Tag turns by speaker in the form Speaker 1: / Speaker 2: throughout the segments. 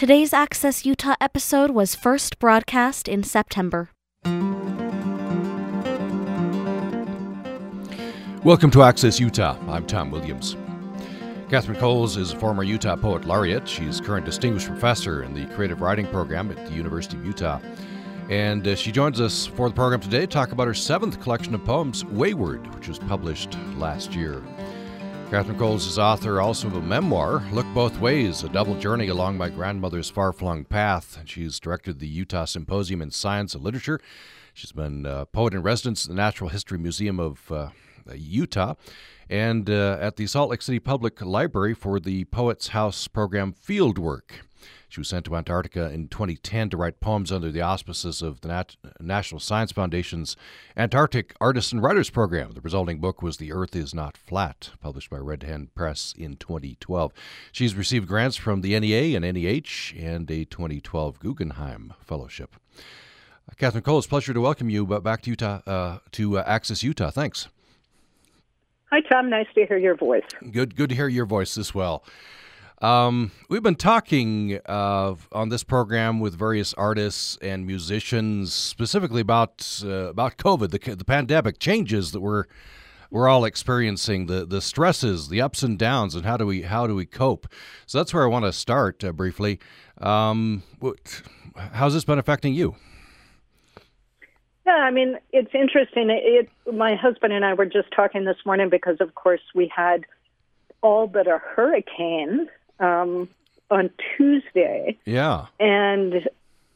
Speaker 1: Today's Access Utah episode was first broadcast in September.
Speaker 2: Welcome to Access Utah. I'm Tom Williams. Katharine Coles is a former Utah Poet Laureate. She's current distinguished professor in the creative writing program at the University of Utah. And uh, she joins us for the program today to talk about her seventh collection of poems, Wayward, which was published last year. Katharine Coles is author also of a memoir, Look Both Ways, a double journey along my grandmother's far flung path. She's directed the Utah Symposium in Science and Literature. She's been a poet in residence at the Natural History Museum of uh, Utah and uh, at the Salt Lake City Public Library for the Poets House program Fieldwork. She was sent to Antarctica in 2010 to write poems under the auspices of the Nat- National Science Foundation's Antarctic Artists and Writers Program. The resulting book was The Earth is Not Flat, published by Red Hen Press in 2012. She's received grants from the NEA and NEH and a 2012 Guggenheim Fellowship. Katharine Cole, it's a pleasure to welcome you back to Utah, uh, to uh, Access Utah. Thanks.
Speaker 3: Hi, Tom. Nice to hear your voice.
Speaker 2: Good, good to hear your voice as well. Um, we've been talking uh, on this program with various artists and musicians, specifically about uh, about COVID, the, the pandemic changes that we're we're all experiencing, the the stresses, the ups and downs, and how do we how do we cope? So that's where I want to start uh, briefly. Um, what, how's this been affecting you?
Speaker 3: Yeah, I mean, it's interesting. It, my husband and I were just talking this morning because, of course, we had all but a hurricane um, on Tuesday.
Speaker 2: Yeah,
Speaker 3: and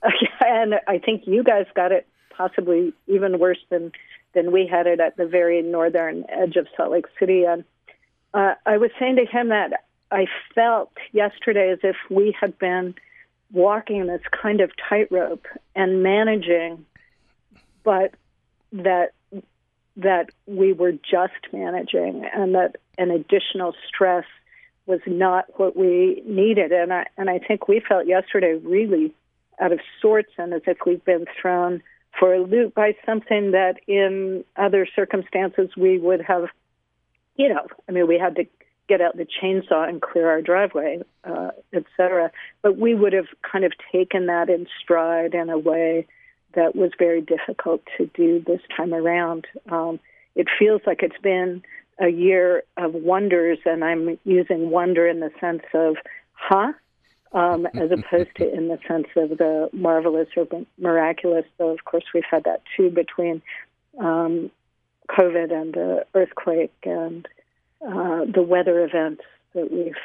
Speaker 3: and I think you guys got it possibly even worse than than we had it at the very northern edge of Salt Lake City. And uh, I was saying to him that I felt yesterday as if we had been walking this kind of tightrope and managing but that that we were just managing and that an additional stress was not what we needed and I and I think we felt yesterday really out of sorts and as if we've been thrown for a loop by something that in other circumstances we would have you know I mean we had to get out the chainsaw and clear our driveway uh, et cetera but we would have kind of taken that in stride in a way that was very difficult to do this time around. Um, it feels like it's been a year of wonders, and I'm using wonder in the sense of, huh? Um, as opposed to in the sense of the marvelous or miraculous. Though, of course, we've had that too between um, COVID and the earthquake and uh, the weather events that we've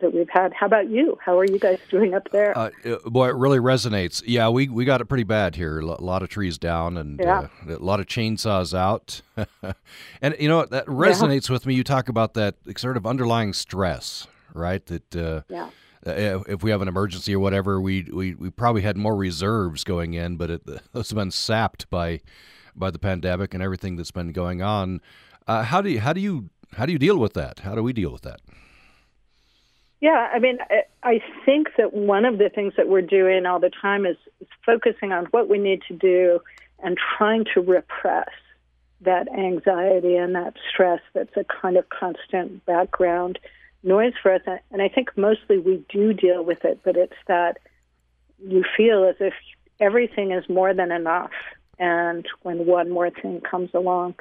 Speaker 3: that we've had. How about you? How are you guys doing up there? Uh,
Speaker 2: boy, it really resonates. Yeah, we, we got it pretty bad here. A lot of trees down and yeah. uh, a lot of chainsaws out. and you know that resonates yeah. with me. You talk about that sort of underlying stress, right? That uh, yeah. Uh, if we have an emergency or whatever, we, we, we probably had more reserves going in, but it, those have been sapped by by the pandemic and everything that's been going on. Uh, how do you how do you how do you deal with that? How do we deal with that?
Speaker 3: Yeah, I mean, I think that one of the things that we're doing all the time is, is focusing on what we need to do and trying to repress that anxiety and that stress that's a kind of constant background noise for us. And I think mostly we do deal with it, but it's that you feel as if everything is more than enough. And when one more thing comes along,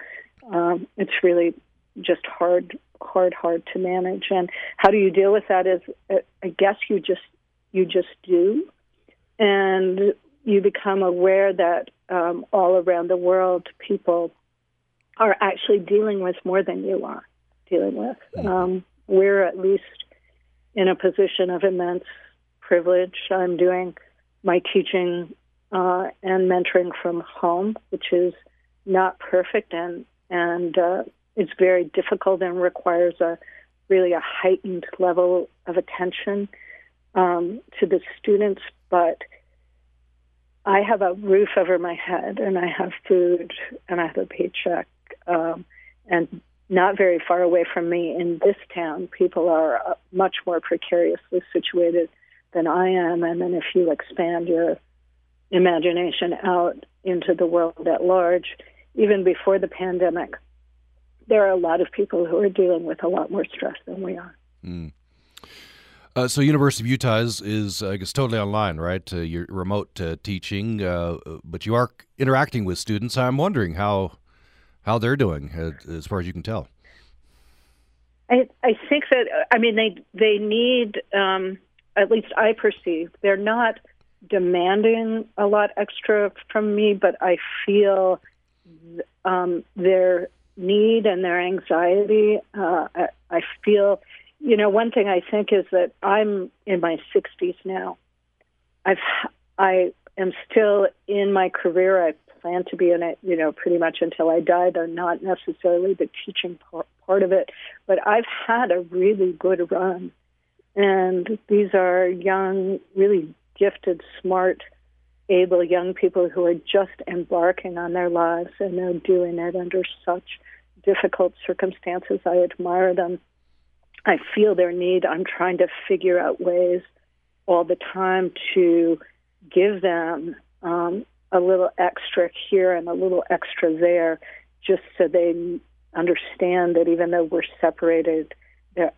Speaker 3: um, it's really just hard hard, hard to manage. And how do you deal with that? Is uh, I guess you just you just do, and you become aware that um, all around the world people are actually dealing with more than you are dealing with. Mm-hmm. Um, we're at least in a position of immense privilege. I'm doing my teaching uh, and mentoring from home, which is not perfect and and uh, it's very difficult and requires a really a heightened level of attention um, to the students. But I have a roof over my head, and I have food, and I have a paycheck, um, and not very far away from me in this town, people are uh, much more precariously situated than I am. And then if you expand your imagination out into the world at large, even before the pandemic, there are a lot of people who are dealing with a lot more stress than we are. Mm.
Speaker 2: Uh, so, University of Utah is, is I guess, totally online, right? Uh, you're remote uh, teaching, uh, but you are interacting with students. I'm wondering how how they're doing, uh, as far as you can tell.
Speaker 3: I, I think that I mean they they need um, at least I perceive they're not demanding a lot extra from me, but I feel um, their need and their anxiety. Uh, I, I feel you know, one thing I think is that I'm in my 60s now. I've I am still in my career. I plan to be in it, you know, pretty much until I die. Though not necessarily the teaching part of it, but I've had a really good run, and these are young, really gifted, smart, able young people who are just embarking on their lives, and they're doing it under such difficult circumstances. I admire them I feel their need. I'm trying to figure out ways all the time to give them um, a little extra here and a little extra there, just so they understand that even though we're separated, they're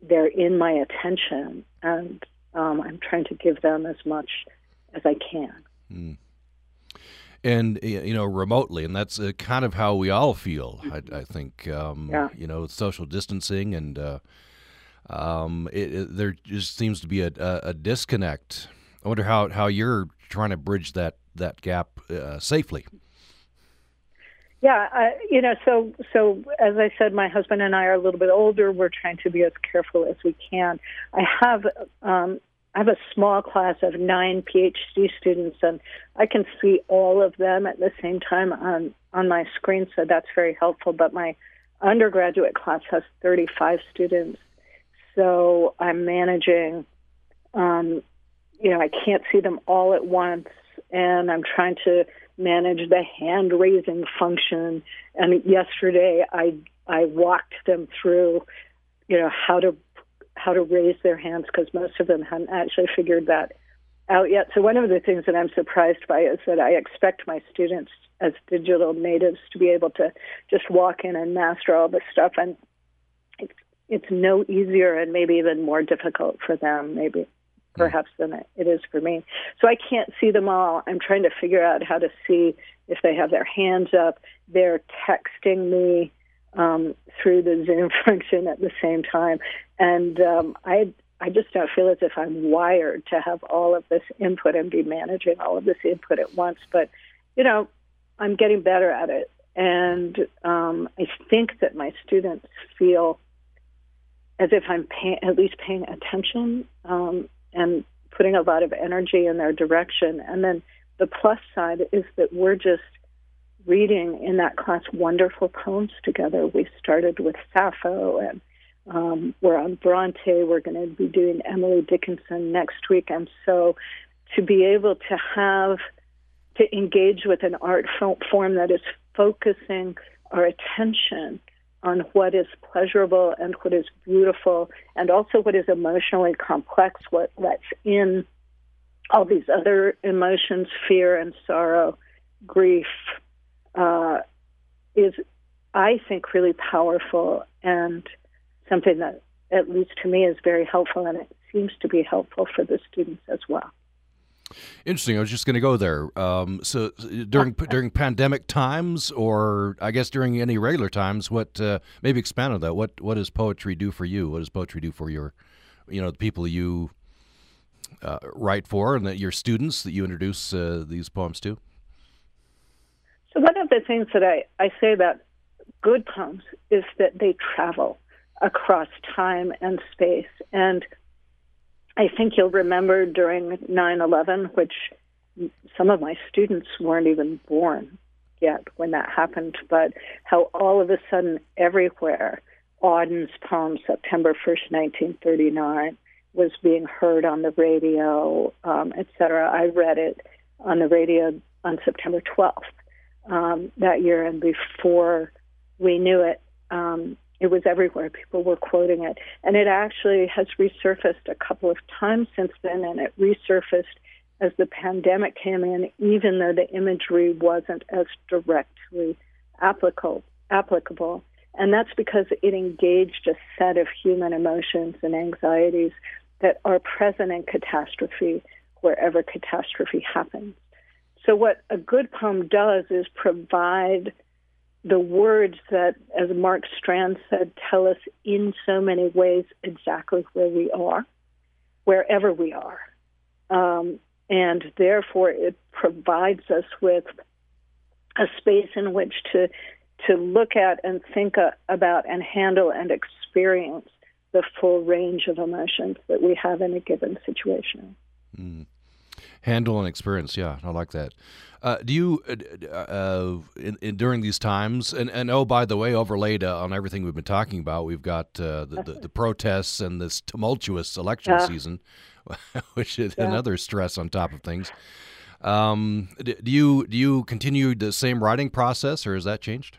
Speaker 3: they're in my attention, and um, I'm trying to give them as much as I can. Mm
Speaker 2: and you know remotely and that's uh, kind of how we all feel i, I think um, yeah. you know social distancing and uh, um, it, it, there just seems to be a, a, a, disconnect i wonder how, how you're trying to bridge that that gap uh, safely
Speaker 3: yeah, uh, you know, so so as I said, my husband and I are a little bit older. We're trying to be as careful as we can. I have um, I have a small class of nine PhD students, and I can see all of them at the same time on on my screen, so that's very helpful. But my undergraduate class has 35 students, so I'm managing. Um, you know, I can't see them all at once, and I'm trying to manage the hand raising function. And yesterday, I I walked them through, you know, how to how to raise their hands because most of them hadn't actually figured that out yet. So one of the things that I'm surprised by is that I expect my students as digital natives to be able to just walk in and master all this stuff, and it's it's no easier and maybe even more difficult for them, maybe perhaps than it is for me. So I can't see them all. I'm trying to figure out how to see if they have their hands up. They're texting me um, through the Zoom function at the same time. And um, I I just don't feel as if I'm wired to have all of this input and be managing all of this input at once. But you know, I'm getting better at it, and um, I think that my students feel as if I'm pay- at least paying attention um, and putting a lot of energy in their direction. And then the plus side is that we're just reading in that class wonderful poems together. We started with Sappho and um, we're on Bronte. We're going to be doing Emily Dickinson next week. And so to be able to have, to engage with an art form that is focusing our attention on what is pleasurable and what is beautiful and also what is emotionally complex, what lets in all these other emotions, fear and sorrow, grief, uh, is, I think, really powerful and something that, at least to me, is very helpful, and it seems to be helpful for the students as well.
Speaker 2: Interesting. I was just going to go there. Um, so during during pandemic times, or I guess during any regular times, what uh, maybe expand on that? What what does poetry do for you? What does poetry do for your, you know, the people you uh, write for, and that your students that you introduce uh, these poems to?
Speaker 3: The things that I, I say about good poems is that they travel across time and space. And I think you'll remember during 9 11, which some of my students weren't even born yet when that happened, but how all of a sudden everywhere Auden's poem, September 1st, 1939, was being heard on the radio, um, et cetera. I read it on the radio on September 12th um, that year, and before we knew it, um, it was everywhere. People were quoting it, and it actually has resurfaced a couple of times since then, and it resurfaced as the pandemic came in, even though the imagery wasn't as directly applicable. Applicable, and that's because it engaged a set of human emotions and anxieties that are present in catastrophe wherever catastrophe happens. So, what a good poem does is provide the words that, as Mark Strand said, tell us in so many ways exactly where we are, wherever we are. Um, and therefore, it provides us with a space in which to to look at and think uh, about and handle and experience the full range of emotions that we have in a given situation.
Speaker 2: Mm handle and experience. Yeah, I like that. Uh, do you uh, uh, in, in, during these times and, and oh by the way overlaid uh, on everything we've been talking about we've got uh, the, the, the, protests and this tumultuous election yeah. season which is yeah. another stress on top of things um, do you do you continue the same writing process or has that changed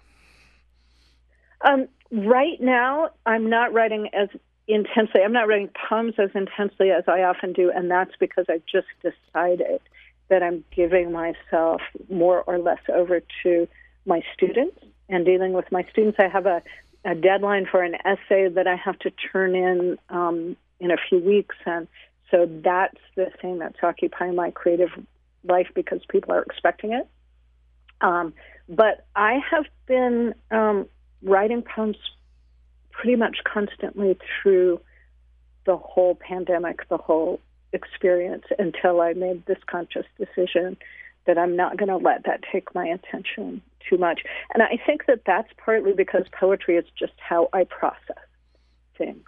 Speaker 3: um, right now I'm not writing as intensely. I'm not writing poems as intensely as I often do, and that's because I've just decided that I'm giving myself more or less over to my students and dealing with my students. I have a, a deadline for an essay that I have to turn in um, in a few weeks, and so that's the thing that's occupying my creative life because people are expecting it. Um, but I have been um, writing poems pretty much constantly through the whole pandemic, the whole experience, until I made this conscious decision that I'm not going to let that take my attention too much. And I think that that's partly because poetry is just how I process things.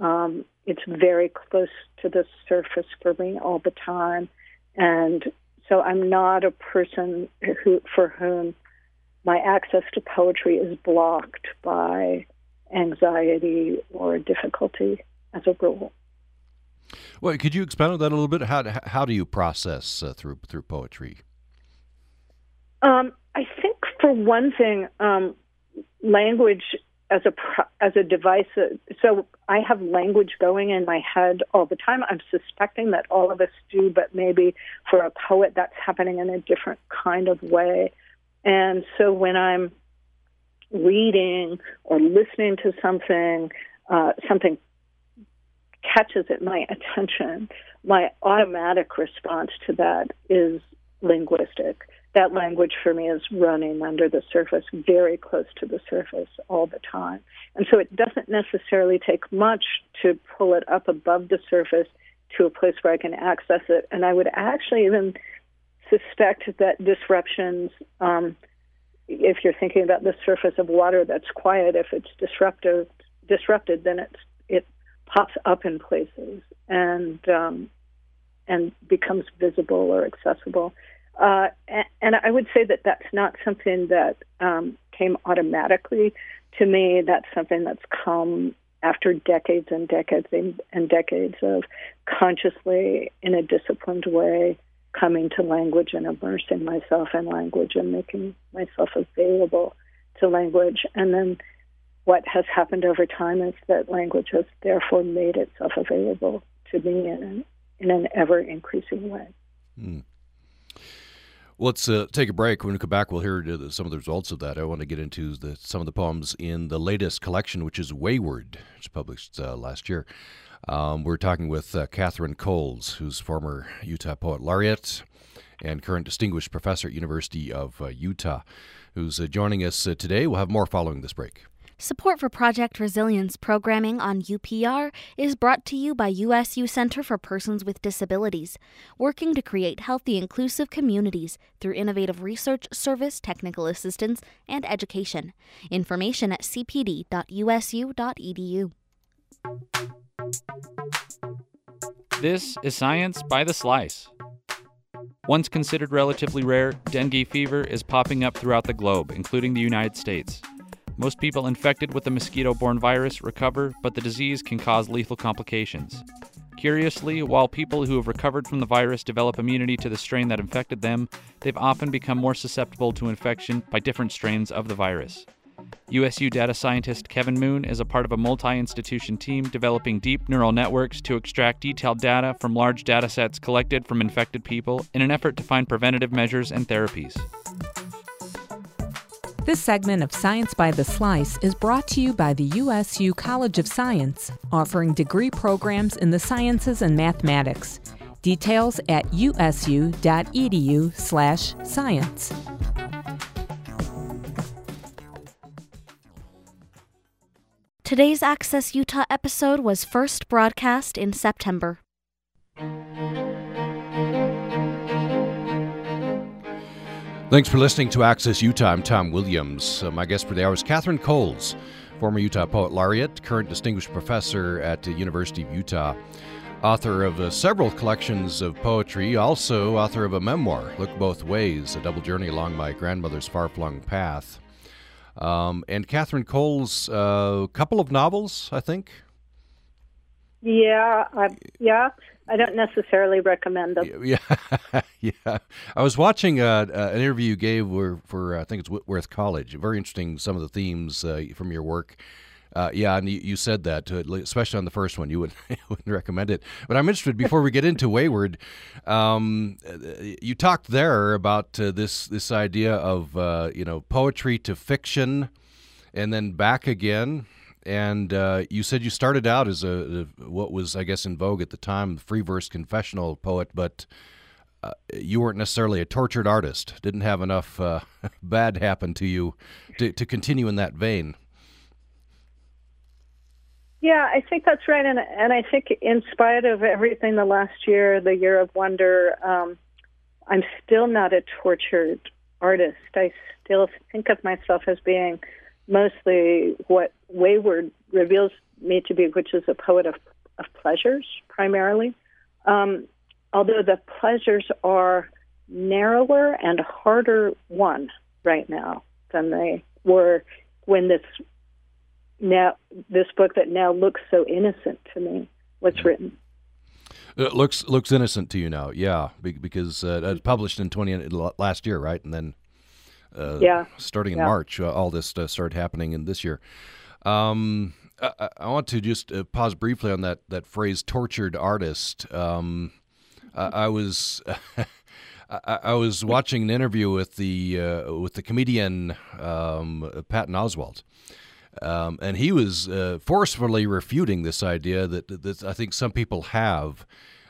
Speaker 3: Um, it's very close to the surface for me all the time. And so I'm not a person who, for whom my access to poetry is blocked by anxiety or difficulty as a rule.
Speaker 2: Well, could you expand on that a little bit? How how do you process uh, through through poetry?
Speaker 3: Um, I think, for one thing, um, language as a as a device. Uh, so I have language going in my head all the time. I'm suspecting that all of us do, but maybe for a poet, that's happening in a different kind of way. And so when I'm reading or listening to something, uh, something catches at my attention, my automatic response to that is linguistic. That language for me is running under the surface, very close to the surface all the time. And so it doesn't necessarily take much to pull it up above the surface to a place where I can access it. And I would actually even suspect that disruptions um, if you're thinking about the surface of water that's quiet, if it's disruptive, disrupted, then it's it pops up in places and um, and becomes visible or accessible. Uh, and, and, I would say that that's not something that um, came automatically to me. That's something that's come after decades and decades and, and decades of consciously, in a disciplined way, coming to language and immersing myself in language and making myself available to language. And then what has happened over time is that language has therefore made itself available to me in an, in an ever increasing way. Mm.
Speaker 2: Let's uh, take a break. When we come back, we'll hear the, some of the results of that. I want to get into the, some of the poems in the latest collection, which is Wayward, which was published uh, last year. Um, we're talking with uh, Katharine Coles, who's former Utah Poet Laureate and current distinguished professor at University of uh, Utah, who's uh, joining us uh, today. We'll have more following this break.
Speaker 1: Support for Project Resilience programming on UPR is brought to you by USU Center for Persons with Disabilities, working to create healthy, inclusive communities through innovative research, service, technical assistance, and education. Information at cpd.usu.edu.
Speaker 4: This is Science by the Slice. Once considered relatively rare, dengue fever is popping up throughout the globe, including the United States. Most people infected with the mosquito borne virus recover, but the disease can cause lethal complications. Curiously, while people who have recovered from the virus develop immunity to the strain that infected them, they've often become more susceptible to infection by different strains of the virus. USU data scientist Kevin Moon is a part of a multi institution team developing deep neural networks to extract detailed data from large datasets collected from infected people in an effort to find preventative measures and therapies.
Speaker 5: This segment of Science by the Slice is brought to you by the USU College of Science, offering degree programs in the sciences and mathematics. Details at usu.edu/science.
Speaker 1: Today's Access Utah episode was first broadcast in September.
Speaker 2: Thanks for listening to Access Utah. I'm Tom Williams. Uh, my guest for the hour is Katharine Coles, former Utah Poet Laureate, current Distinguished Professor at the University of Utah, author of uh, several collections of poetry, also author of a memoir, Look Both Ways, a double journey along my grandmother's far flung path. Um, and Katharine Coles, a uh, couple of novels, I think.
Speaker 3: Yeah, I, yeah. I don't necessarily recommend them.
Speaker 2: Yeah, yeah. I was watching uh, uh, an interview you gave for, for I think it's Whitworth College. Very interesting. Some of the themes uh, from your work. Uh, yeah, and you, you said that, especially on the first one, you would, wouldn't recommend it. But I'm interested. Before we get into Wayward, um, you talked there about this this idea of you know poetry to fiction, and then back again and uh, you said you started out as a, a, what was I guess in vogue at the time, the free verse confessional poet, but uh, you weren't necessarily a tortured artist. Didn't have enough uh, bad happen to you to, to continue in that vein.
Speaker 3: Yeah, I think that's right, and and I think in spite of everything, the last year, the year of wonder, um, I'm still not a tortured artist. I still think of myself as being mostly what Wayward reveals me to be, which is a poet of, of pleasures primarily. Um, although the pleasures are narrower and harder won right now than they were when this now this book that now looks so innocent to me mm-hmm. written.
Speaker 2: It looks looks innocent to you now, yeah, because uh, it was published in twenty last year, right? And then uh, yeah. starting in yeah. March, uh, all this uh, started happening in this year. Um, I, I, want to just uh, pause briefly on that that phrase "tortured artist." Um, I, I, was. I, I, was watching an interview with the uh, with the comedian um, Patton Oswalt, um, and he was uh, forcefully refuting this idea that, that I think some people have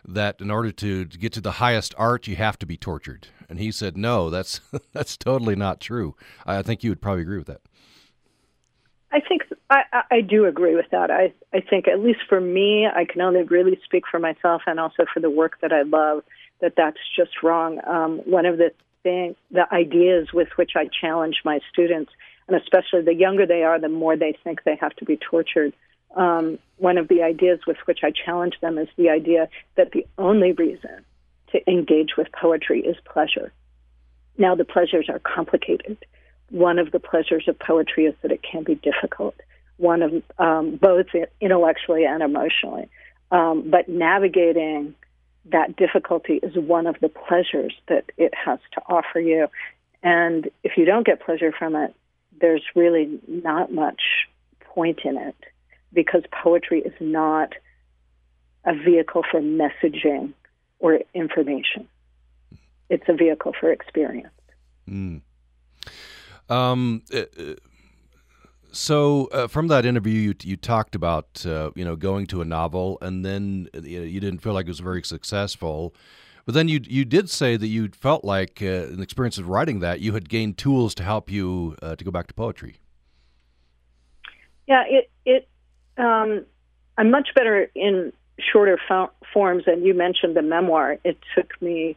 Speaker 2: that in order to, to get to the highest art, you have to be tortured. And he said, no, that's that's totally not true. I think you would probably agree with that.
Speaker 3: I think I, I do agree with that. I, I think, at least for me, I can only really speak for myself and also for the work that I love, that that's just wrong. Um, one of the thing, the ideas with which I challenge my students, and especially the younger they are, the more they think they have to be tortured. Um, one of the ideas with which I challenge them is the idea that the only reason to engage with poetry is pleasure. Now, the pleasures are complicated. One of the pleasures of poetry is that it can be difficult, one of um, both intellectually and emotionally. Um, but navigating that difficulty is one of the pleasures that it has to offer you. And if you don't get pleasure from it, there's really not much point in it because poetry is not a vehicle for messaging or information. It's a vehicle for experience.
Speaker 2: Mm. Um, uh, uh, so uh, from that interview, you, you talked about uh, you know going to a novel, and then uh, you didn't feel like it was very successful. But then you you did say that you felt like uh, an experience of writing that you had gained tools to help you to go back to poetry.
Speaker 3: Yeah, it it um, I'm much better in shorter fo- forms, and you mentioned the memoir. It took me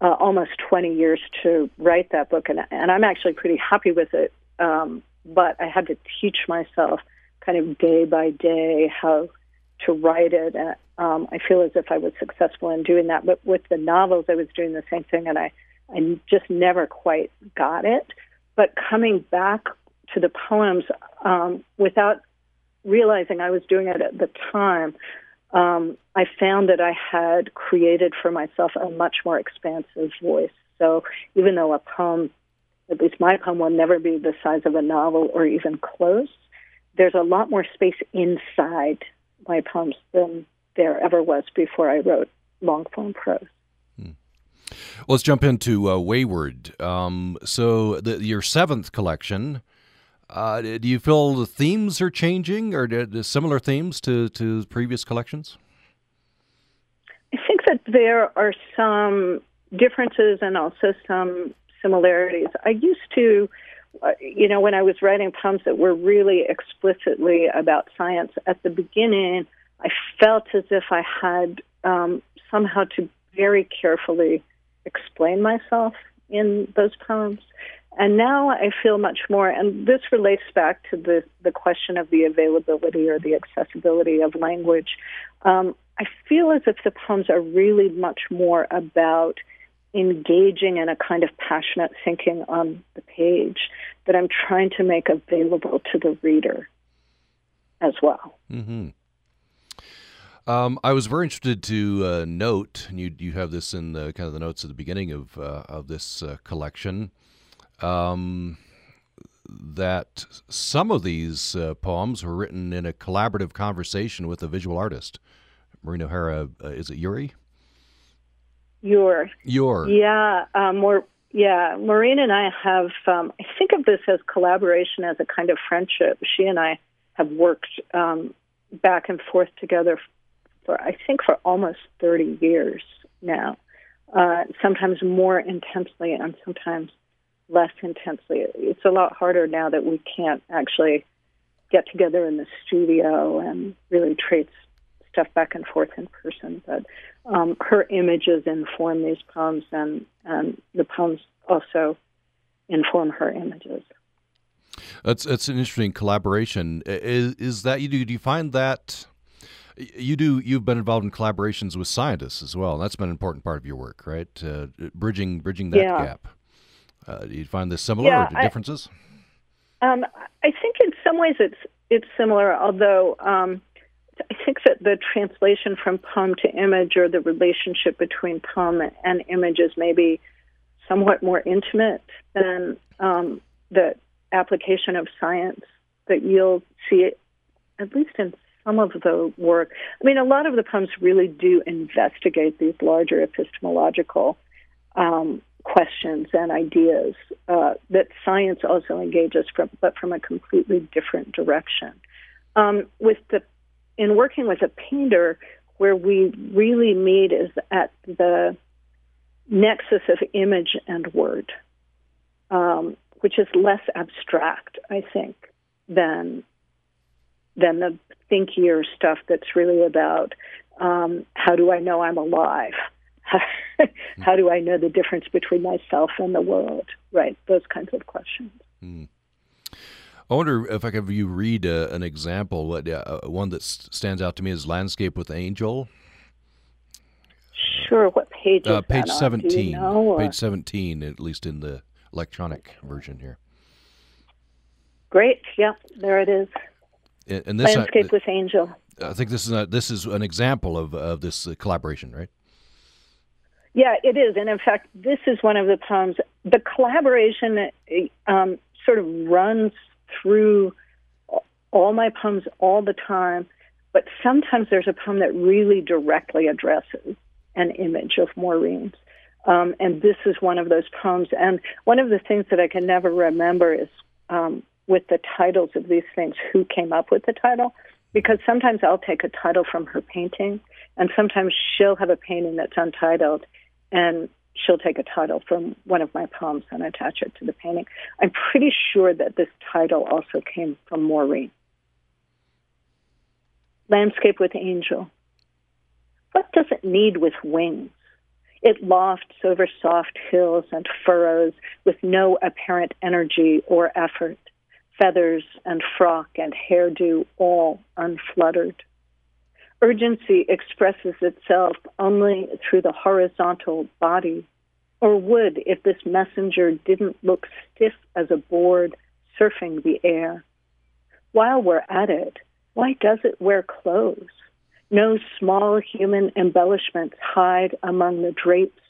Speaker 3: uh, almost 20 years to write that book, and, and I'm actually pretty happy with it. Um, but I had to teach myself kind of day by day how to write it. And, um, I feel as if I was successful in doing that. But with the novels, I was doing the same thing, and I, I just never quite got it. But coming back to the poems um, without realizing I was doing it at the time, um, I found that I had created for myself a much more expansive voice. So even though a poem, at least my poem, will never be the size of a novel or even close, there's a lot more space inside my poems than there ever was before I wrote long form prose. Hmm.
Speaker 2: let's jump into uh, Wayward. Um, so, the, your seventh collection. Uh, do you feel the themes are changing, or similar themes to to previous collections?
Speaker 3: I think that there are some differences and also some similarities. I used to, uh, you know, when I was writing poems that were really explicitly about science at the beginning, I felt as if I had um, somehow to very carefully explain myself in those poems. And now I feel much more, and this relates back to the, the question of the availability or the accessibility of language. Um, I feel as if the poems are really much more about engaging in a kind of passionate thinking on the page that I'm trying to make available to the reader as well.
Speaker 2: Mm-hmm. Um, I was very interested to uh, note, and you you have this in the kind of the notes at the beginning of uh, of this uh, collection, um, that some of these uh, poems were written in a collaborative conversation with a visual artist. Maureen O'Hara, uh, is it Ure?
Speaker 3: Your.
Speaker 2: Your.
Speaker 3: Yeah, um, more. Yeah, Maureen and I have. Um, I think of this as collaboration, as a kind of friendship. She and I have worked um, back and forth together for I think for almost 30 years now. Uh, sometimes more intensely and sometimes less intensely. It's a lot harder now that we can't actually get together in the studio and really trade stuff back and forth in person. But um, her images inform these poems, and, and the poems also inform her images.
Speaker 2: That's that's an interesting collaboration. Is, is that you do? Do you find that you do? You've been involved in collaborations with scientists as well. That's been an important part of your work, right? Uh, bridging bridging that
Speaker 3: yeah.
Speaker 2: gap. Uh, do you find this similar
Speaker 3: yeah,
Speaker 2: or differences?
Speaker 3: I, um, I think in some ways it's it's similar, although um, I think that the translation from poem to image or the relationship between poem and image is maybe somewhat more intimate than um, the application of science that you'll see it, at least in some of the work. I mean, a lot of the poems really do investigate these larger epistemological um, questions and ideas uh, that science also engages from, but from a completely different direction. Um, with the in working with a painter, where we really meet is at the nexus of image and word, um, which is less abstract, I think, than than the thinkier stuff that's really about um, how do I know I'm alive? how do I know the difference between myself and the world? Right, those kinds of questions.
Speaker 2: Mm. I wonder if I could have you read uh, an example. Uh, one that stands out to me is "Landscape with Angel."
Speaker 3: Sure. What page?
Speaker 2: Uh, page seventeen.
Speaker 3: You know,
Speaker 2: page seventeen, at least in the electronic version here.
Speaker 3: Great. Yeah, there it is.
Speaker 2: And, and this
Speaker 3: landscape uh, with Angel.
Speaker 2: I think this is a, this is an example of of this uh, collaboration, right?
Speaker 3: Yeah, it is, and in fact, this is one of the poems. The collaboration um, sort of runs through all my poems all the time, but sometimes there's a poem that really directly addresses an image of Maureen's. Um, and this is one of those poems. And one of the things that I can never remember is um, with the titles of these things, who came up with the title. Because sometimes I'll take a title from her painting, and sometimes she'll have a painting that's untitled, and she'll take a title from one of my poems and attach it to the painting. I'm pretty sure that this title also came from Maureen. Landscape with Angel. What does it need with wings? It lofts over soft hills and furrows with no apparent energy or effort, feathers and frock and hairdo all unfluttered. Urgency expresses itself only through the horizontal body, or would if this messenger didn't look stiff as a board surfing the air. While we're at it, why does it wear clothes? No small human embellishments hide among the drapes.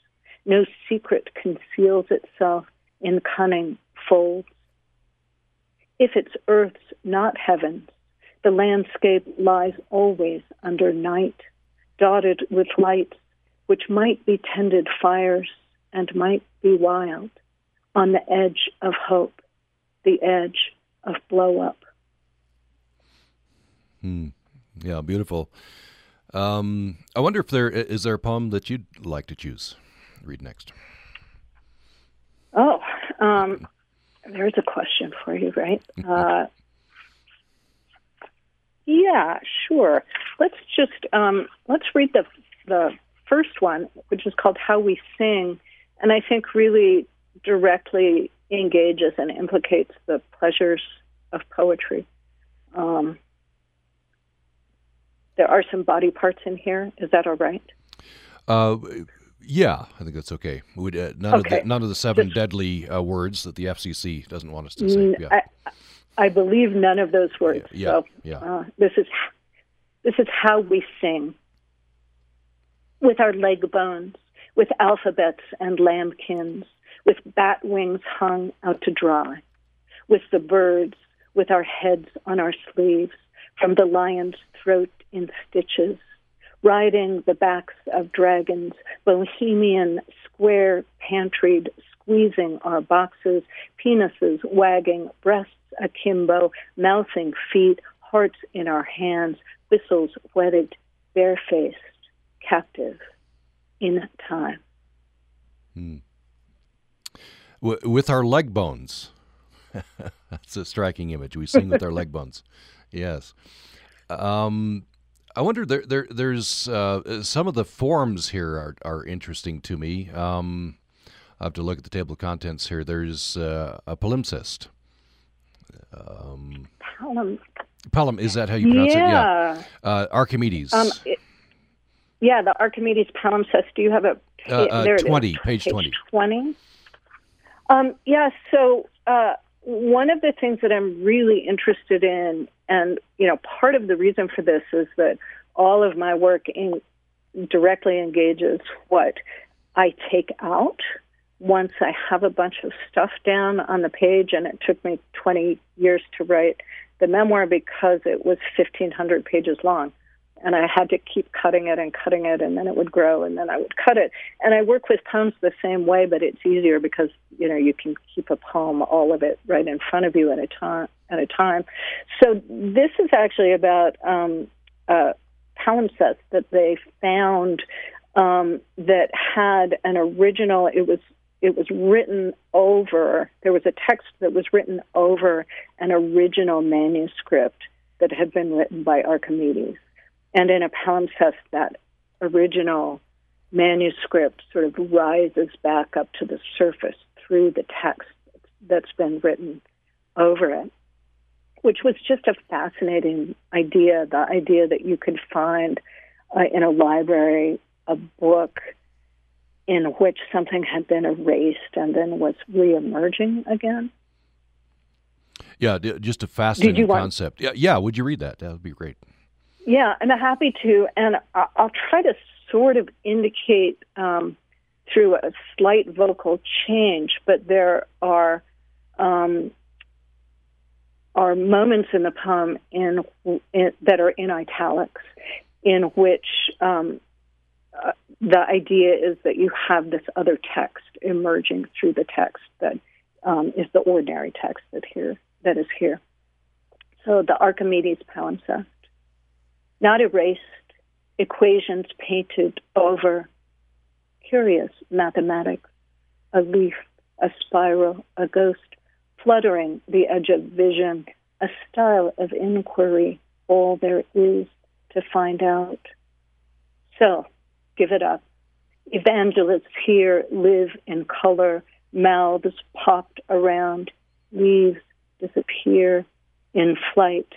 Speaker 3: No secret conceals itself in cunning folds. If it's earth's, not heaven's, the landscape lies always under night, dotted with lights which might be tended fires, and might be wild, on the edge of hope, the edge of blow up.
Speaker 2: Hmm. Yeah, beautiful. Um, I wonder if there is there a poem that you'd like to choose. Read next.
Speaker 3: Oh, um, there's a question for you, right? Uh, yeah, sure. Let's just um, let's read the the first one, which is called "How We Sing," and I think really directly engages and implicates the pleasures of poetry. Um, there are some body parts in here. Is that all right?
Speaker 2: Uh, yeah, I think that's okay. We'd, uh, none okay. of the none of the seven Just, deadly uh, words that the FCC doesn't want us to say. Yeah.
Speaker 3: I, I believe none of those words.
Speaker 2: Yeah,
Speaker 3: so,
Speaker 2: yeah.
Speaker 3: Uh, this is this is how we sing with our leg bones, with alphabets and lambkins, with bat wings hung out to dry, with the birds, with our heads on our sleeves, from the lion's throat in stitches, riding the backs of dragons, bohemian, square pantried, squeezing our boxes, penises wagging, breasts akimbo, mouthing feet, hearts in our hands, whistles wetted, barefaced, captive in time.
Speaker 2: Hmm. W- with our leg bones. That's a striking image. We sing with our leg bones. Yes. Um, I wonder there, there there's uh, some of the forms here are, are interesting to me. Um, I have to look at the table of contents here. There's uh, a palimpsest.
Speaker 3: Um, Palum.
Speaker 2: Palum is that how you pronounce
Speaker 3: yeah.
Speaker 2: it? Yeah. Uh, Archimedes.
Speaker 3: Um, it, yeah, the Archimedes palimpsest. Do you have a
Speaker 2: uh, uh, there? Twenty, page, page twenty.
Speaker 3: Twenty. Um, yeah. So uh, one of the things that I'm really interested in, and you know, part of the reason for this is that all of my work in, directly engages what I take out once I have a bunch of stuff down on the page, and it took me 20 years to write the memoir because it was 1,500 pages long and I had to keep cutting it and cutting it, and then it would grow, and then I would cut it. And I work with poems the same way, but it's easier because you know you can keep a poem, all of it, right in front of you at a time. At a time. So this is actually about um, a palimpsest that they found um, that had an original. It was it was written over. There was a text that was written over an original manuscript that had been written by Archimedes. And in a palimpsest, that original manuscript sort of rises back up to the surface through the text that's been written over it, which was just a fascinating idea the idea that you could find uh, in a library a book in which something had been erased and then was reemerging again.
Speaker 2: Yeah, just a fascinating concept. Want... Yeah, yeah. Would you read that? That would be great.
Speaker 3: Yeah, and I'm happy to, and I'll try to sort of indicate um, through a slight vocal change, but there are um, are moments in the poem in, in, that are in italics, in which um, the idea is that you have this other text emerging through the text that um, is the ordinary text that here that is here. So the Archimedes palimpsest not erased, equations painted over. Curious mathematics, a leaf, a spiral, a ghost, fluttering the edge of vision, a style of inquiry, all there is to find out. So, give it up. Evangelists here live in color, mouths popped around, leaves disappear in flight,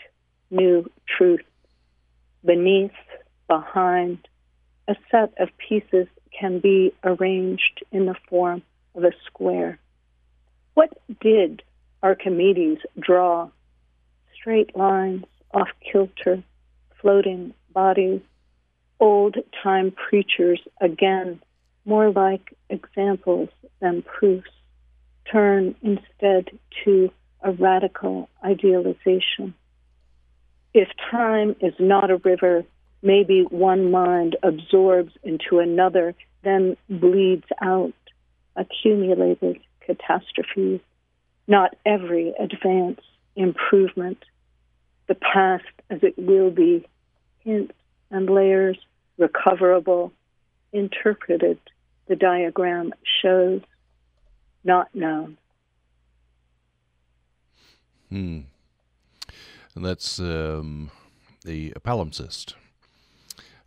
Speaker 3: new truth beneath, behind, a set of pieces can be arranged in the form of a square. What did Archimedes draw? Straight lines, off kilter, floating bodies, old time preachers again, more like examples than proofs, turn instead to a radical idealization. If time is not a river, maybe one mind absorbs into another, then bleeds out. accumulated catastrophes, not every advance, improvement, the past as it will be, hints and layers, recoverable, interpreted, the diagram shows, not known.
Speaker 2: Hmm. And that's um, the palimpsest.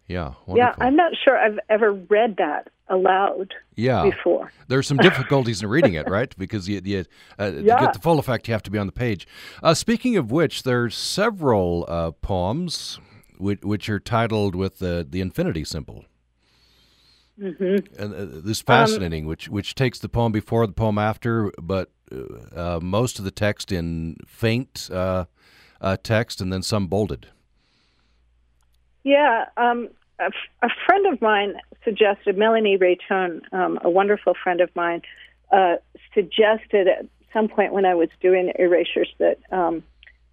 Speaker 2: Yeah. Wonderful.
Speaker 3: Yeah, I'm not sure I've ever read that aloud
Speaker 2: yeah.
Speaker 3: before.
Speaker 2: There's some difficulties in reading it, right? Because you, you uh, yeah. to get the full effect, you have to be on the page. Uh, speaking of which, there's several uh, poems which, which, are titled with the the infinity symbol.
Speaker 3: Mm-hmm.
Speaker 2: And uh, this fascinating, um, which which takes the poem before the poem after, but uh, most of the text in faint uh, text, and then some bolded.
Speaker 3: Yeah, um, a, f- a friend of mine suggested, Melanie Rae Thon, um, a wonderful friend of mine, uh, suggested at some point when I was doing erasures that um,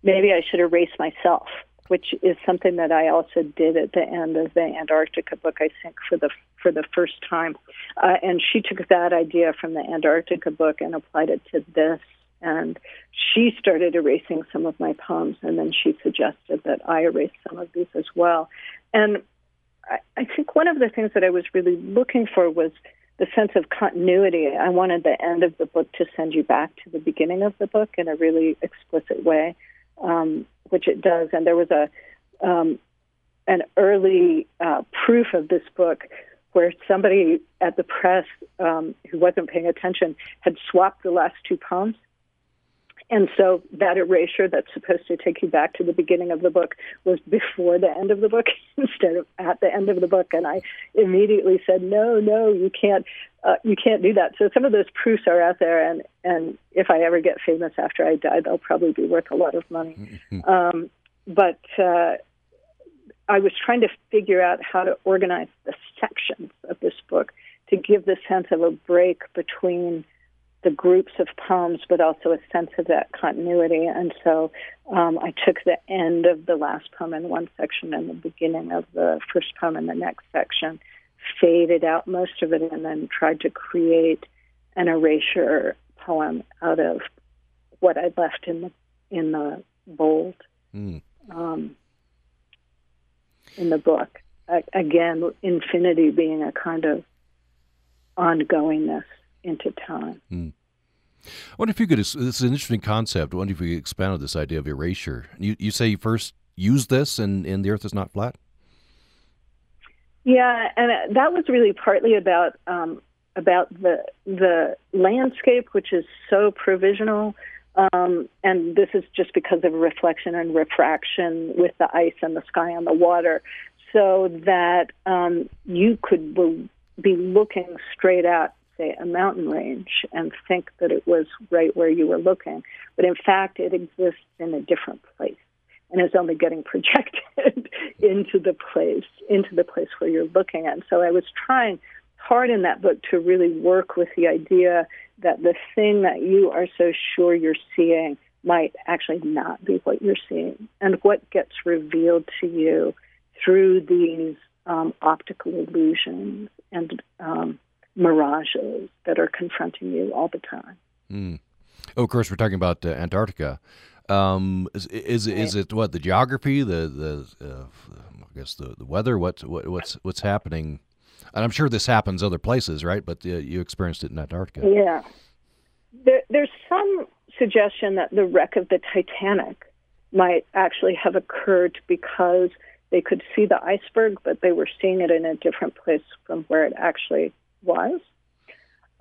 Speaker 3: maybe I should erase myself, which is something that I also did at the end of the Antarctica book, I think, for the for the first time. Uh, and she took that idea from the Antarctica book and applied it to this. And she started erasing some of my poems, and then she suggested that I erase some of these as well. And I, I think one of the things that I was really looking for was the sense of continuity. I wanted the end of the book to send you back to the beginning of the book in a really explicit way, um, which it does. And there was a um, an early uh, proof of this book where somebody at the press um, who wasn't paying attention had swapped the last two poems and so that erasure that's supposed to take you back to the beginning of the book was before the end of the book instead of at the end of the book. And I immediately said, no, no, you can't, uh, you can't do that. So some of those proofs are out there, and and if I ever get famous after I die, they'll probably be worth a lot of money. um, but uh, I was trying to figure out how to organize the sections of this book to give the sense of a break between the groups of poems, but also a sense of that continuity. And so um, I took the end of the last poem in one section and the beginning of the first poem in the next section, faded out most of it, and then tried to create an erasure poem out of what I left in the in the bold mm. um, in the book. I, again, infinity being a kind of ongoingness into time.
Speaker 2: Mm. I wonder if you could. This is an interesting concept. I wonder if you could expand on this idea of erasure. You you say you first used this in in the Earth is not flat.
Speaker 3: Yeah, and that was really partly about um, about the the landscape, which is so provisional, um, and this is just because of reflection and refraction with the ice and the sky and the water, so that um, you could be looking straight at say, a mountain range and think that it was right where you were looking. But in fact, it exists in a different place and is only getting projected into the place, into the place where you're looking at. And so I was trying hard in that book to really work with the idea that the thing that you are so sure you're seeing might actually not be what you're seeing, and what gets revealed to you through these um, optical illusions and um, mirages that are confronting you all the time.
Speaker 2: Mm. Oh, of course, we're talking about uh, Antarctica. Um, is is, right. is it what the geography, the the uh, I guess the, the weather? What, what what's what's happening? And I'm sure this happens other places, right? But uh, you experienced it in Antarctica.
Speaker 3: Yeah, there, there's some suggestion that the wreck of the Titanic might actually have occurred because they could see the iceberg, but they were seeing it in a different place from where it actually was.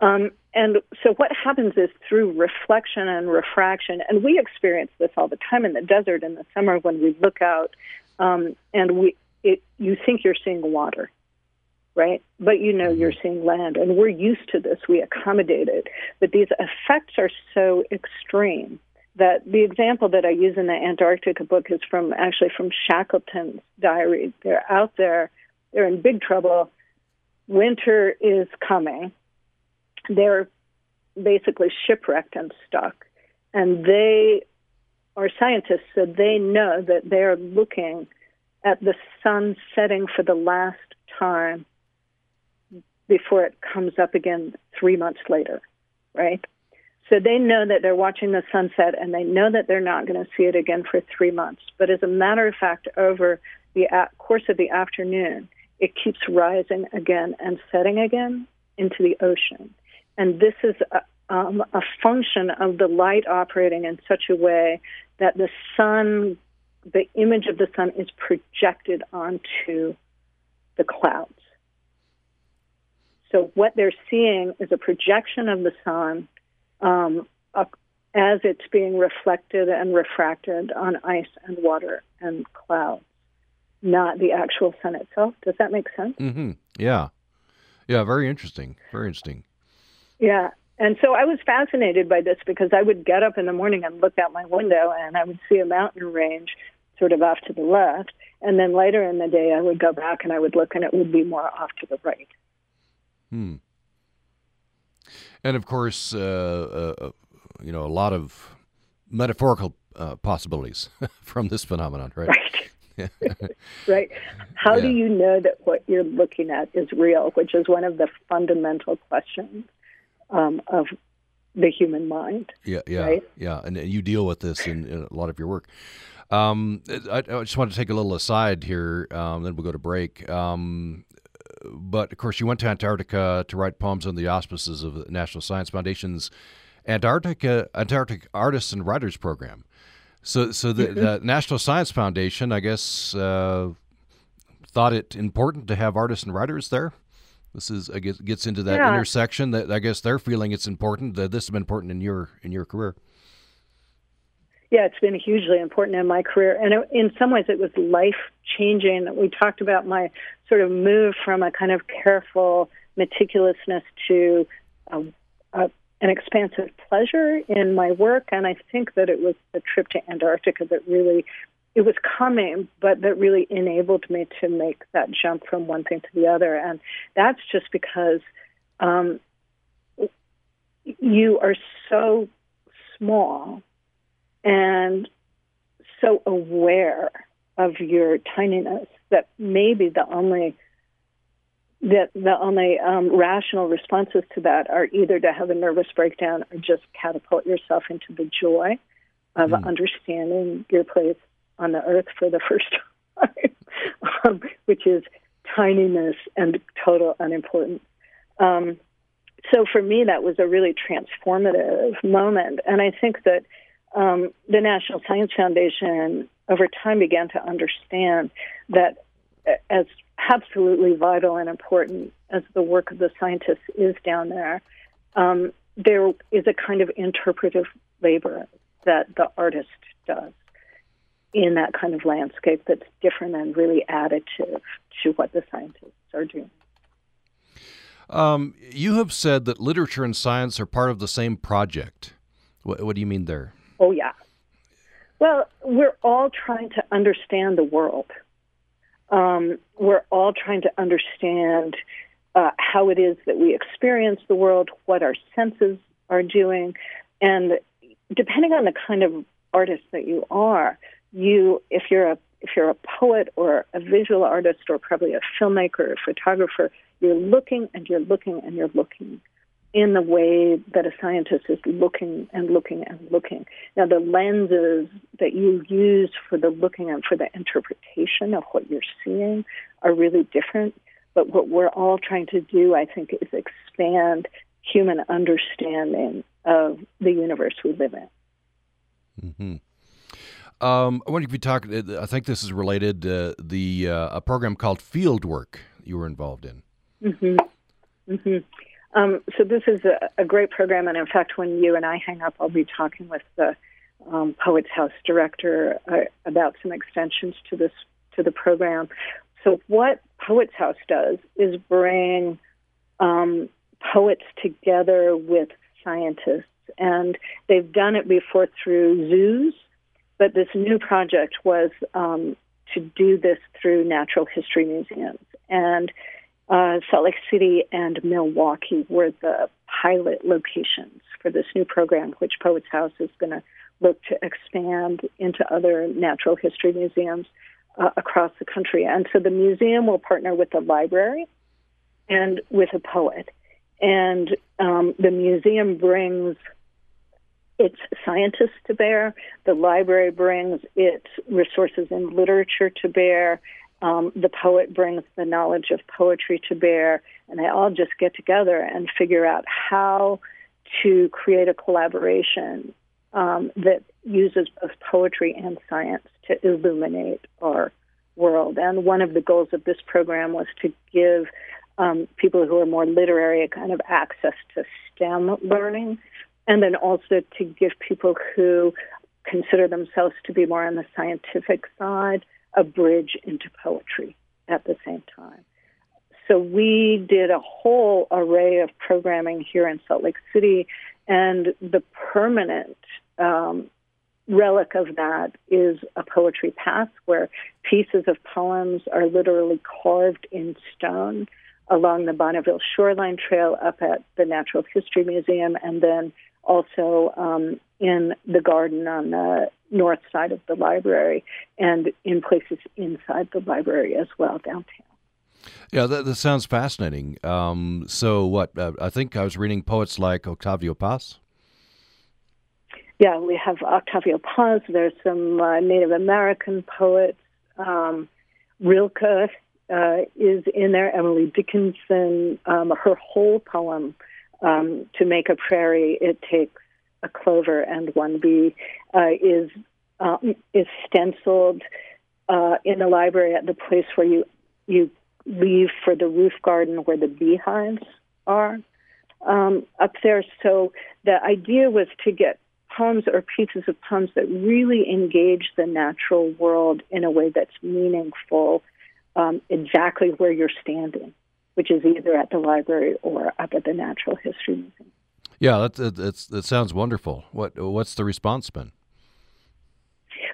Speaker 3: Um, and so what happens is through reflection and refraction, and we experience this all the time in the desert in the summer when we look out um, and we it, you think you're seeing water, right? But you know you're seeing land, and we're used to this. We accommodate it, but these effects are so extreme that the example that I use in the Antarctica book is from actually from Shackleton's diary. They're out there, they're in big trouble winter is coming. They're basically shipwrecked and stuck. And they are scientists, so they know that they're looking at the sun setting for the last time before it comes up again three months later, right? So they know that they're watching the sunset and they know that they're not going to see it again for three months. But as a matter of fact, over the course of the afternoon, it keeps rising again and setting again into the ocean. And this is a, um, a function of the light operating in such a way that the sun, the image of the sun, is projected onto the clouds. So what they're seeing is a projection of the sun um, as it's being reflected and refracted on ice and water and clouds, not the actual sun itself. Does that make sense?
Speaker 2: Mm-hmm. Yeah. Yeah, very interesting. Very interesting.
Speaker 3: Yeah. And so I was fascinated by this because I would get up in the morning and look out my window and I would see a mountain range sort of off to the left. And then later in the day, I would go back and I would look and it would be more off to the right.
Speaker 2: Hmm. And of course, uh, uh, you know, a lot of metaphorical uh, possibilities from this phenomenon, right?
Speaker 3: Right. right. How yeah. do you know that what you're looking at is real, which is one of the fundamental questions um, of the human mind?
Speaker 2: Yeah, yeah,
Speaker 3: right?
Speaker 2: yeah. And, and you deal with this in, in, a lot of your work. Um, I, I, just want to take a little aside here, um, then we'll go to break. Um, but of course, you went to Antarctica to write poems on the auspices of the National Science Foundation's Antarctica Antarctic Artists and Writers Program. So, so the, mm-hmm. the National Science Foundation, I guess, uh, thought it important to have artists and writers there. This is I guess gets into that yeah. intersection that I guess they're feeling it's important. That this has been important in your in your career.
Speaker 3: Yeah, it's been hugely important in my career, and it, in some ways, it was life changing. We talked about my sort of move from a kind of careful meticulousness to a, an expansive pleasure in my work, and I think that it was the trip to Antarctica that really it was coming, but that really enabled me to make that jump from one thing to the other, and that's just because um, you are so small and so aware of your tininess that maybe the only that the only um, rational responses to that are either to have a nervous breakdown or just catapult yourself into the joy of mm. understanding your place on the earth for the first time, um, which is tininess and total unimportance. Um, so for me, that was a really transformative moment, and I think that um, the National Science Foundation over time began to understand that as absolutely vital and important as the work of the scientists is down there, um, there is a kind of interpretive labor that the artist does in that kind of landscape that's different and really additive to what the scientists are doing.
Speaker 2: Um, you have said that literature and science are part of the same project. What, what do you mean there?
Speaker 3: Oh, yeah. Well, we're all trying to understand the world. Um, we're all trying to understand uh, how it is that we experience the world, what our senses are doing, and depending on the kind of artist that you are, you if you're a if you're a poet or a visual artist or probably a filmmaker or photographer, you're looking and you're looking and you're looking in the way that a scientist is looking and looking and looking. Now, the lenses that you use for the looking and for the interpretation of what you're seeing are really different. But what we're all trying to do, I think, is expand human understanding of the universe we live in.
Speaker 2: Mm-hmm. Um, I wonder if you talk. I think this is related. Uh, the uh, a program called Fieldwork you were involved in.
Speaker 3: Mm-hmm. Mm-hmm. Um, so this is a, a, great program, and in fact, when you and I hang up, I'll be talking with the um, Poets House director uh, about some extensions to this to the program. So what Poets House does is bring um, poets together with scientists, and they've done it before through zoos, but this new project was um, to do this through natural history museums and uh, Salt Lake City and Milwaukee were the pilot locations for this new program, which Poets House is going to look to expand into other natural history museums uh, across the country. And so the museum will partner with the library and with a poet. And um, the museum brings its scientists to bear, the library brings its resources in literature to bear, um, the poet brings the knowledge of poetry to bear, and they all just get together and figure out how to create a collaboration um, that uses both poetry and science to illuminate our world. And one of the goals of this program was to give um, people who are more literary a kind of access to STEM learning, and then also to give people who consider themselves to be more on the scientific side a bridge into poetry at the same time. So we did a whole array of programming here in Salt Lake City, and the permanent um, relic of that is a poetry path where pieces of poems are literally carved in stone along the Bonneville Shoreline Trail up at the Natural History Museum, and then also um, in the garden on the north side of the library and in places inside the library as well downtown.
Speaker 2: Yeah, that, that sounds fascinating. Um, so, what uh, I think I was reading poets like Octavio Paz.
Speaker 3: Yeah, we have Octavio Paz. There's some uh, Native American poets. Um, Rilke uh, is in there. Emily Dickinson. Um, her whole poem, um, "To Make a Prairie," it takes a clover and one bee, uh, is um, is stenciled uh, in the library at the place where you you leave for the roof garden where the beehives are um, up there. So the idea was to get poems or pieces of poems that really engage the natural world in a way that's meaningful, um, exactly where you're standing, which is either at the library or up at the Natural History Museum.
Speaker 2: Yeah, that, that, that sounds wonderful. What what's the response been?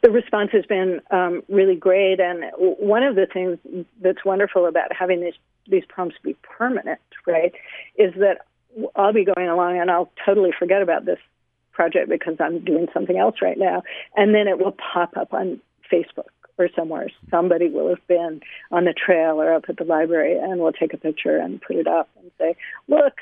Speaker 3: The response has been um, really great, and one of the things that's wonderful about having these these poems be permanent, right, is that I'll be going along and I'll totally forget about this project because I'm doing something else right now, and then it will pop up on Facebook or somewhere. Somebody will have been on the trail or up at the library, and we'll take a picture and put it up and say, "Look,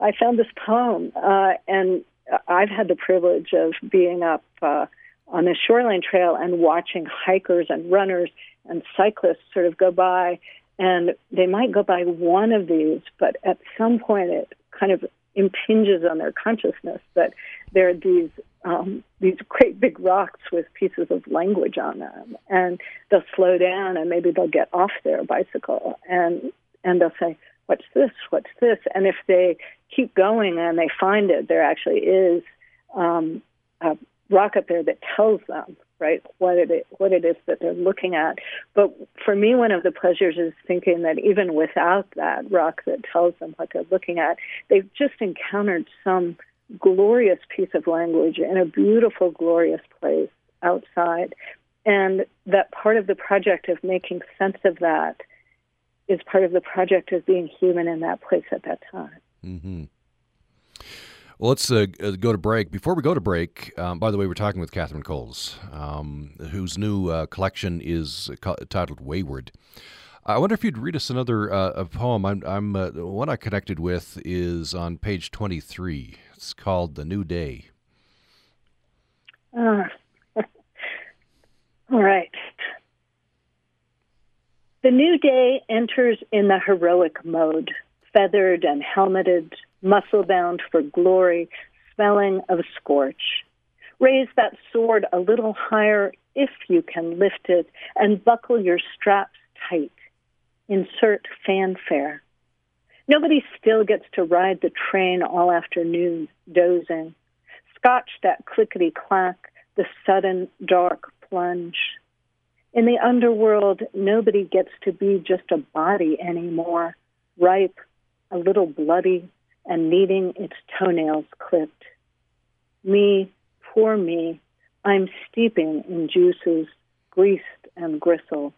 Speaker 3: I found this poem, uh, and I've had the privilege of being up uh, on the shoreline trail and watching hikers and runners and cyclists sort of go by, and they might go by one of these, but at some point it kind of impinges on their consciousness that there are these um, these great big rocks with pieces of language on them, and they'll slow down and maybe they'll get off their bicycle and and they'll say, what's this? What's this? And if they keep going and they find it, there actually is um, a rock up there that tells them right what it what it is that they're looking at. But for me, one of the pleasures is thinking that even without that rock that tells them what they're looking at, they've just encountered some glorious piece of language in a beautiful, glorious place outside. And that part of the project of making sense of that is part of the project of being human in that place at that time.
Speaker 2: Mm-hmm. Well, let's uh, uh, go to break. Before we go to break, um, by the way, we're talking with Katharine Coles, um, whose new uh, collection is titled Wayward. I wonder if you'd read us another uh, poem. I'm, I'm uh, one I connected with is on page 23. It's called "The New Day."
Speaker 3: Uh, all right. The new day enters in the heroic mode, feathered and helmeted, muscle bound for glory, smelling of scorch. Raise that sword a little higher if you can lift it, and buckle your straps tight. Insert fanfare. Nobody still gets to ride the train all afternoon, dozing. Scotch that clickety clack, the sudden dark plunge. In the underworld, nobody gets to be just a body anymore, ripe, a little bloody, and needing its toenails clipped. Me, poor me, I'm steeping in juices, greased and gristled.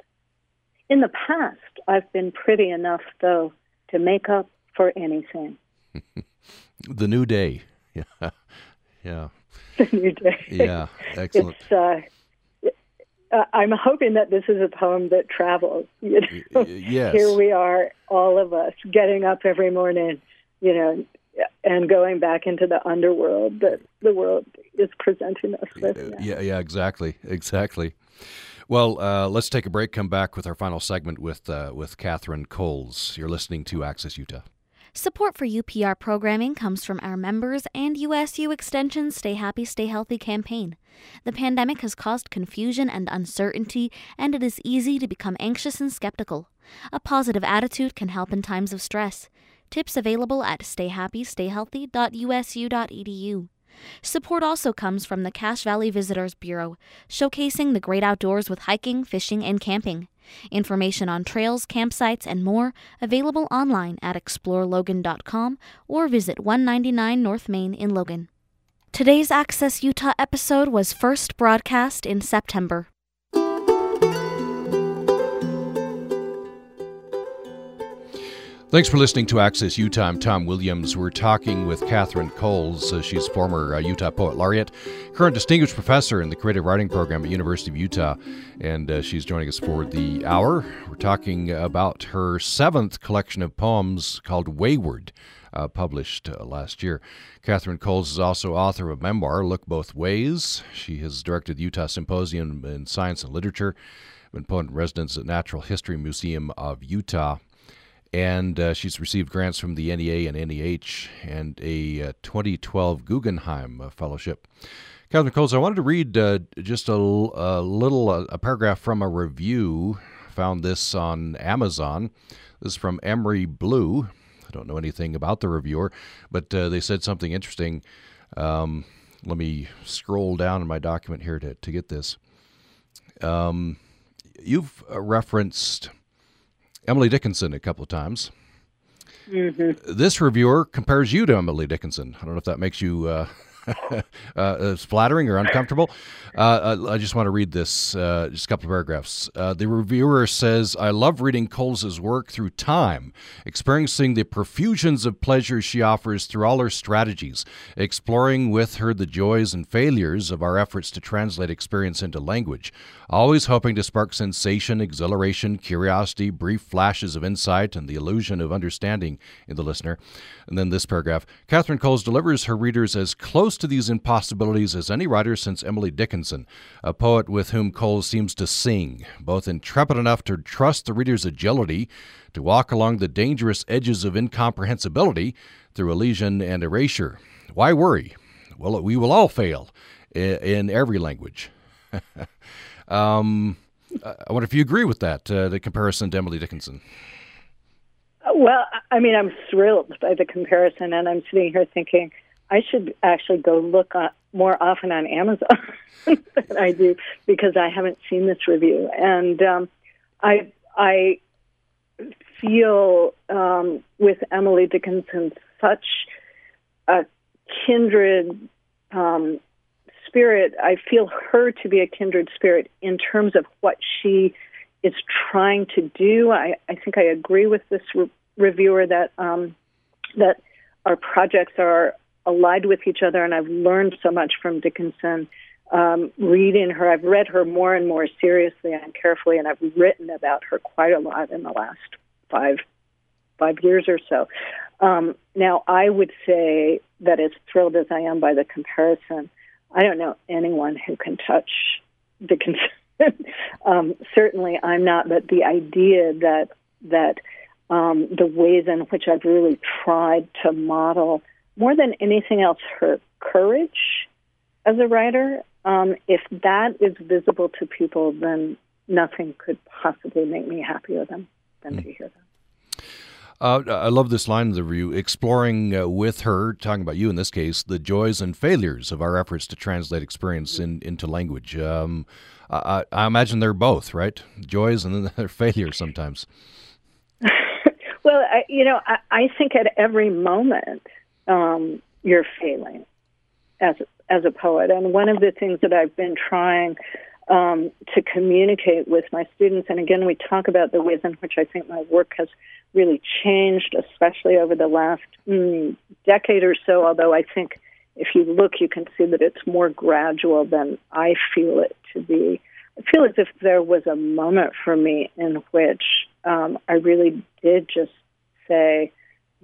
Speaker 3: In the past, I've been pretty enough, though, to make up for anything.
Speaker 2: the new day. Yeah. yeah.
Speaker 3: The new day.
Speaker 2: Yeah. Excellent.
Speaker 3: It's, uh, uh, I'm hoping that this is a poem that travels. You know?
Speaker 2: Yes.
Speaker 3: Here we are, all of us, getting up every morning you know, and going back into the underworld that the world is presenting us with. Now.
Speaker 2: Yeah, yeah, exactly, exactly. Well, uh, let's take a break. Come back with our final segment with uh, with Katharine Coles. You're listening to Access Utah.
Speaker 1: Support for UPR programming comes from our members and USU Extension's Stay Happy, Stay Healthy campaign. The pandemic has caused confusion and uncertainty, and it is easy to become anxious and skeptical. A positive attitude can help in times of stress. Tips available at stayhappystayhealthy.usu.edu. Support also comes from the Cache Valley Visitors Bureau, showcasing the great outdoors with hiking, fishing, and camping. Information on trails, campsites, and more available online at explorelogan.com or visit 199 North Main in Logan. Today's Access Utah episode was first broadcast in September.
Speaker 2: Thanks for listening to Access Utah. Tom Williams. We're talking with Katharine Coles. Uh, she's former uh, Utah Poet Laureate, current distinguished professor in the creative writing program at University of Utah, and uh, she's joining us for the hour. We're talking about her seventh collection of poems called Wayward. Uh, published uh, last year. Katharine Coles is also author of memoir, Look Both Ways. She has directed the Utah Symposium in Science and Literature, been poet in residence at Natural History Museum of Utah and uh, she's received grants from the NEA and NEH and a uh, 2012 Guggenheim uh, Fellowship. Katharine Coles, I wanted to read uh, just a, a little uh, a paragraph from a review. Found this on Amazon. This is from Emery Blue. I don't know anything about the reviewer, but uh, they said something interesting. Um, let me scroll down in my document here to, to get this. Um, you've referenced Emily Dickinson a couple of times. Mm-hmm. This reviewer compares you to Emily Dickinson. I don't know if that makes you uh, uh, flattering or uncomfortable. Uh, uh, I just want to read this, uh, just a couple of paragraphs. Uh, the reviewer says, I love reading Coles's work through time, experiencing the profusions of pleasure she offers through all her strategies, exploring with her the joys and failures of our efforts to translate experience into language, always hoping to spark sensation, exhilaration, curiosity, brief flashes of insight, and the illusion of understanding in the listener. And then this paragraph Katharine Coles delivers her readers as close to these impossibilities as any writer since Emily Dickinson, a poet with whom Coles seems to sing, both intrepid enough to trust the reader's agility, to walk along the dangerous edges of incomprehensibility through elision and erasure. Why worry? Well, we will all fail in every language. um, I wonder if you agree with that, uh, the comparison to Emily Dickinson.
Speaker 3: Well, I mean, I'm thrilled by the comparison, and I'm sitting here thinking I should actually go look more often on Amazon than I do because I haven't seen this review, and um, I I feel um, with Emily Dickinson such a kindred um, spirit. I feel her to be a kindred spirit in terms of what she is trying to do. I, I think I agree with this re- reviewer that um, that our projects are allied with each other, and I've learned so much from Dickinson. Um, reading her, I've read her more and more seriously and carefully, and I've written about her quite a lot in the last five five years or so. Um, now, I would say that as thrilled as I am by the comparison, I don't know anyone who can touch Dickinson. um, certainly, I'm not. But the idea that that um, the ways in which I've really tried to model more than anything else her courage as a writer. Um, if that is visible to people, then nothing could possibly make me happier than than mm. to hear them.
Speaker 2: Uh, I love this line of the review, exploring uh, with her, talking about you in this case, the joys and failures of our efforts to translate experience in, into language. Um, I, I, imagine they're both, right? Joys and then they're failures sometimes.
Speaker 3: well, I, you know, I, I, think at every moment um, you're failing as, as a poet. And one of the things that I've been trying um, to communicate with my students. And again, we talk about the ways in which I think my work has really changed, especially over the last mm, decade or so. Although I think if you look, you can see that it's more gradual than I feel it to be. I feel as if there was a moment for me in which um, I really did just say,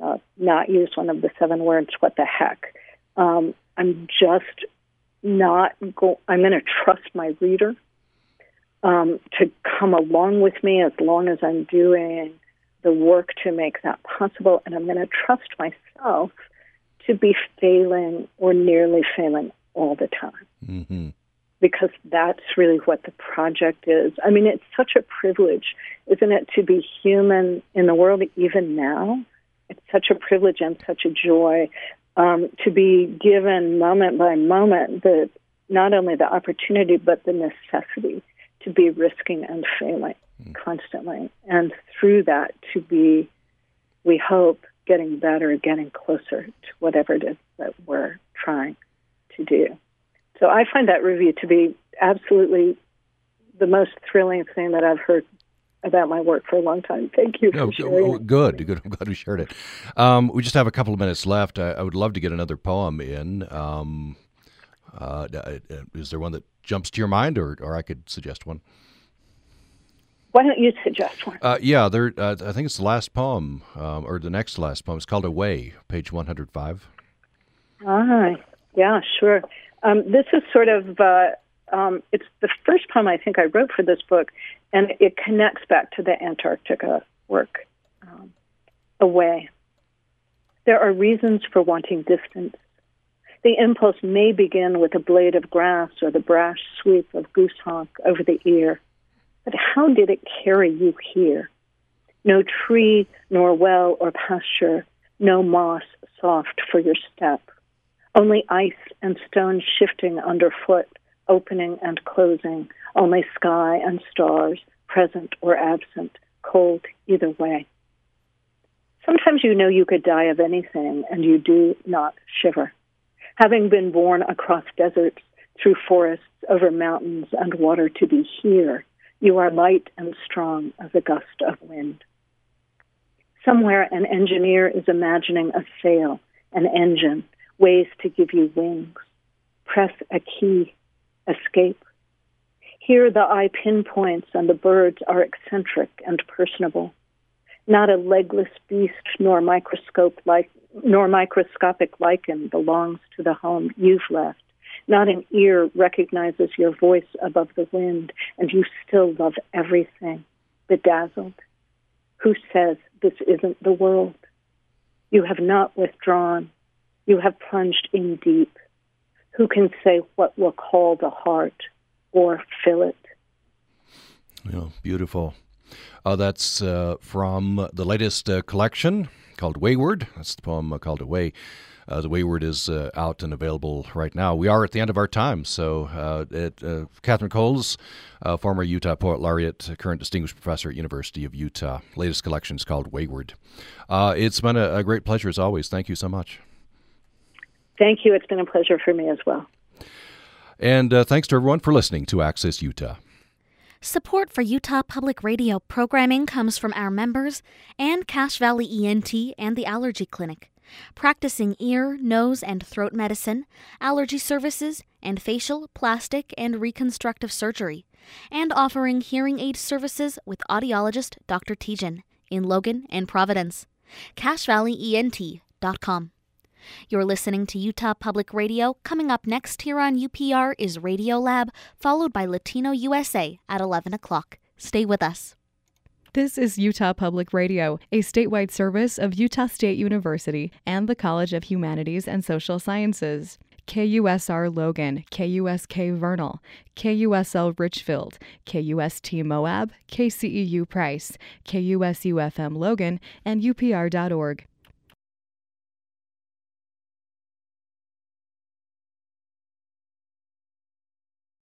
Speaker 3: uh, not use one of the seven words, what the heck. Um, I'm just not go. I'm going to trust my reader um, to come along with me as long as I'm doing the work to make that possible, and I'm going to trust myself to be failing or nearly failing all the time. Mm-hmm. Because that's really what the project is. I mean, it's such a privilege, isn't it, to be human in the world even now? It's such a privilege and such a joy um, to be given moment by moment the not only the opportunity but the necessity to be risking and failing mm. constantly, and through that to be, we hope, getting better, getting closer to whatever it is that we're trying to do. So I find that review to be absolutely the most thrilling thing that I've heard about my work for a long time. Thank you. Oh,
Speaker 2: oh, good, good. I'm glad we shared it. Um, we just have a couple of minutes left. I, I would love to get another poem in. Um, uh, uh is there one that jumps to your mind, or, or I could suggest one?
Speaker 3: Why don't you suggest one?
Speaker 2: Uh, yeah, there. Uh, I think it's the last poem, um, or the next last poem. It's called "Away," page one hundred five.
Speaker 3: Ah, yeah, sure. Um, this is sort of uh, um, it's the first poem I think I wrote for this book, and it connects back to the Antarctica work. Um, away. There are reasons for wanting distance. The impulse may begin with a blade of grass or the brash sweep of goose honk over the ear. But how did it carry you here? No tree, nor well or pasture, no moss soft for your step. Only ice and stone shifting underfoot, opening and closing, only sky and stars, present or absent, cold either way. Sometimes you know you could die of anything and you do not shiver. Having been born across deserts, through forests, over mountains and water to be here, you are light and strong as a gust of wind. Somewhere an engineer is imagining a sail, an engine, ways to give you wings. Press a key, escape. Here the eye pinpoints and the birds are eccentric and personable. Not a legless beast nor microscope like nor microscopic lichen belongs to the home you've left. Not an ear recognizes your voice above the wind, and you still love everything, bedazzled. Who says this isn't the world? You have not withdrawn. You have plunged in deep. Who can say what will call the heart or fill it?
Speaker 2: Yeah, beautiful. Uh, that's uh, from the latest uh, collection called Wayward. That's the poem called Away. Uh, the Wayward is uh, out and available right now. We are at the end of our time, so uh, it, uh, Katharine Coles, uh, former Utah Poet Laureate, current Distinguished Professor at University of Utah. Latest collection is called Wayward. Uh, it's been a, a, great pleasure as always. Thank you so much.
Speaker 3: Thank you. It's been a pleasure for me as well.
Speaker 2: And uh, thanks to everyone for listening to Access Utah.
Speaker 1: Support for Utah Public Radio programming comes from our members and Cache Valley ENT and the Allergy Clinic practicing ear, nose, and throat medicine, allergy services, and facial, plastic, and reconstructive surgery, and offering hearing aid services with audiologist Dr. Tijan in Logan and Providence. CacheValleyENT.com. You're listening to Utah Public Radio. Coming up next here on UPR is Radio Lab, followed by Latino USA at 11 o'clock. Stay with us.
Speaker 6: This is Utah Public Radio, a statewide service of Utah State University and the College of Humanities and Social Sciences. KUSR Logan, KUSK Vernal, KUSL Richfield, KUST Moab, KCEU Price, KUSUFM Logan, and UPR.org.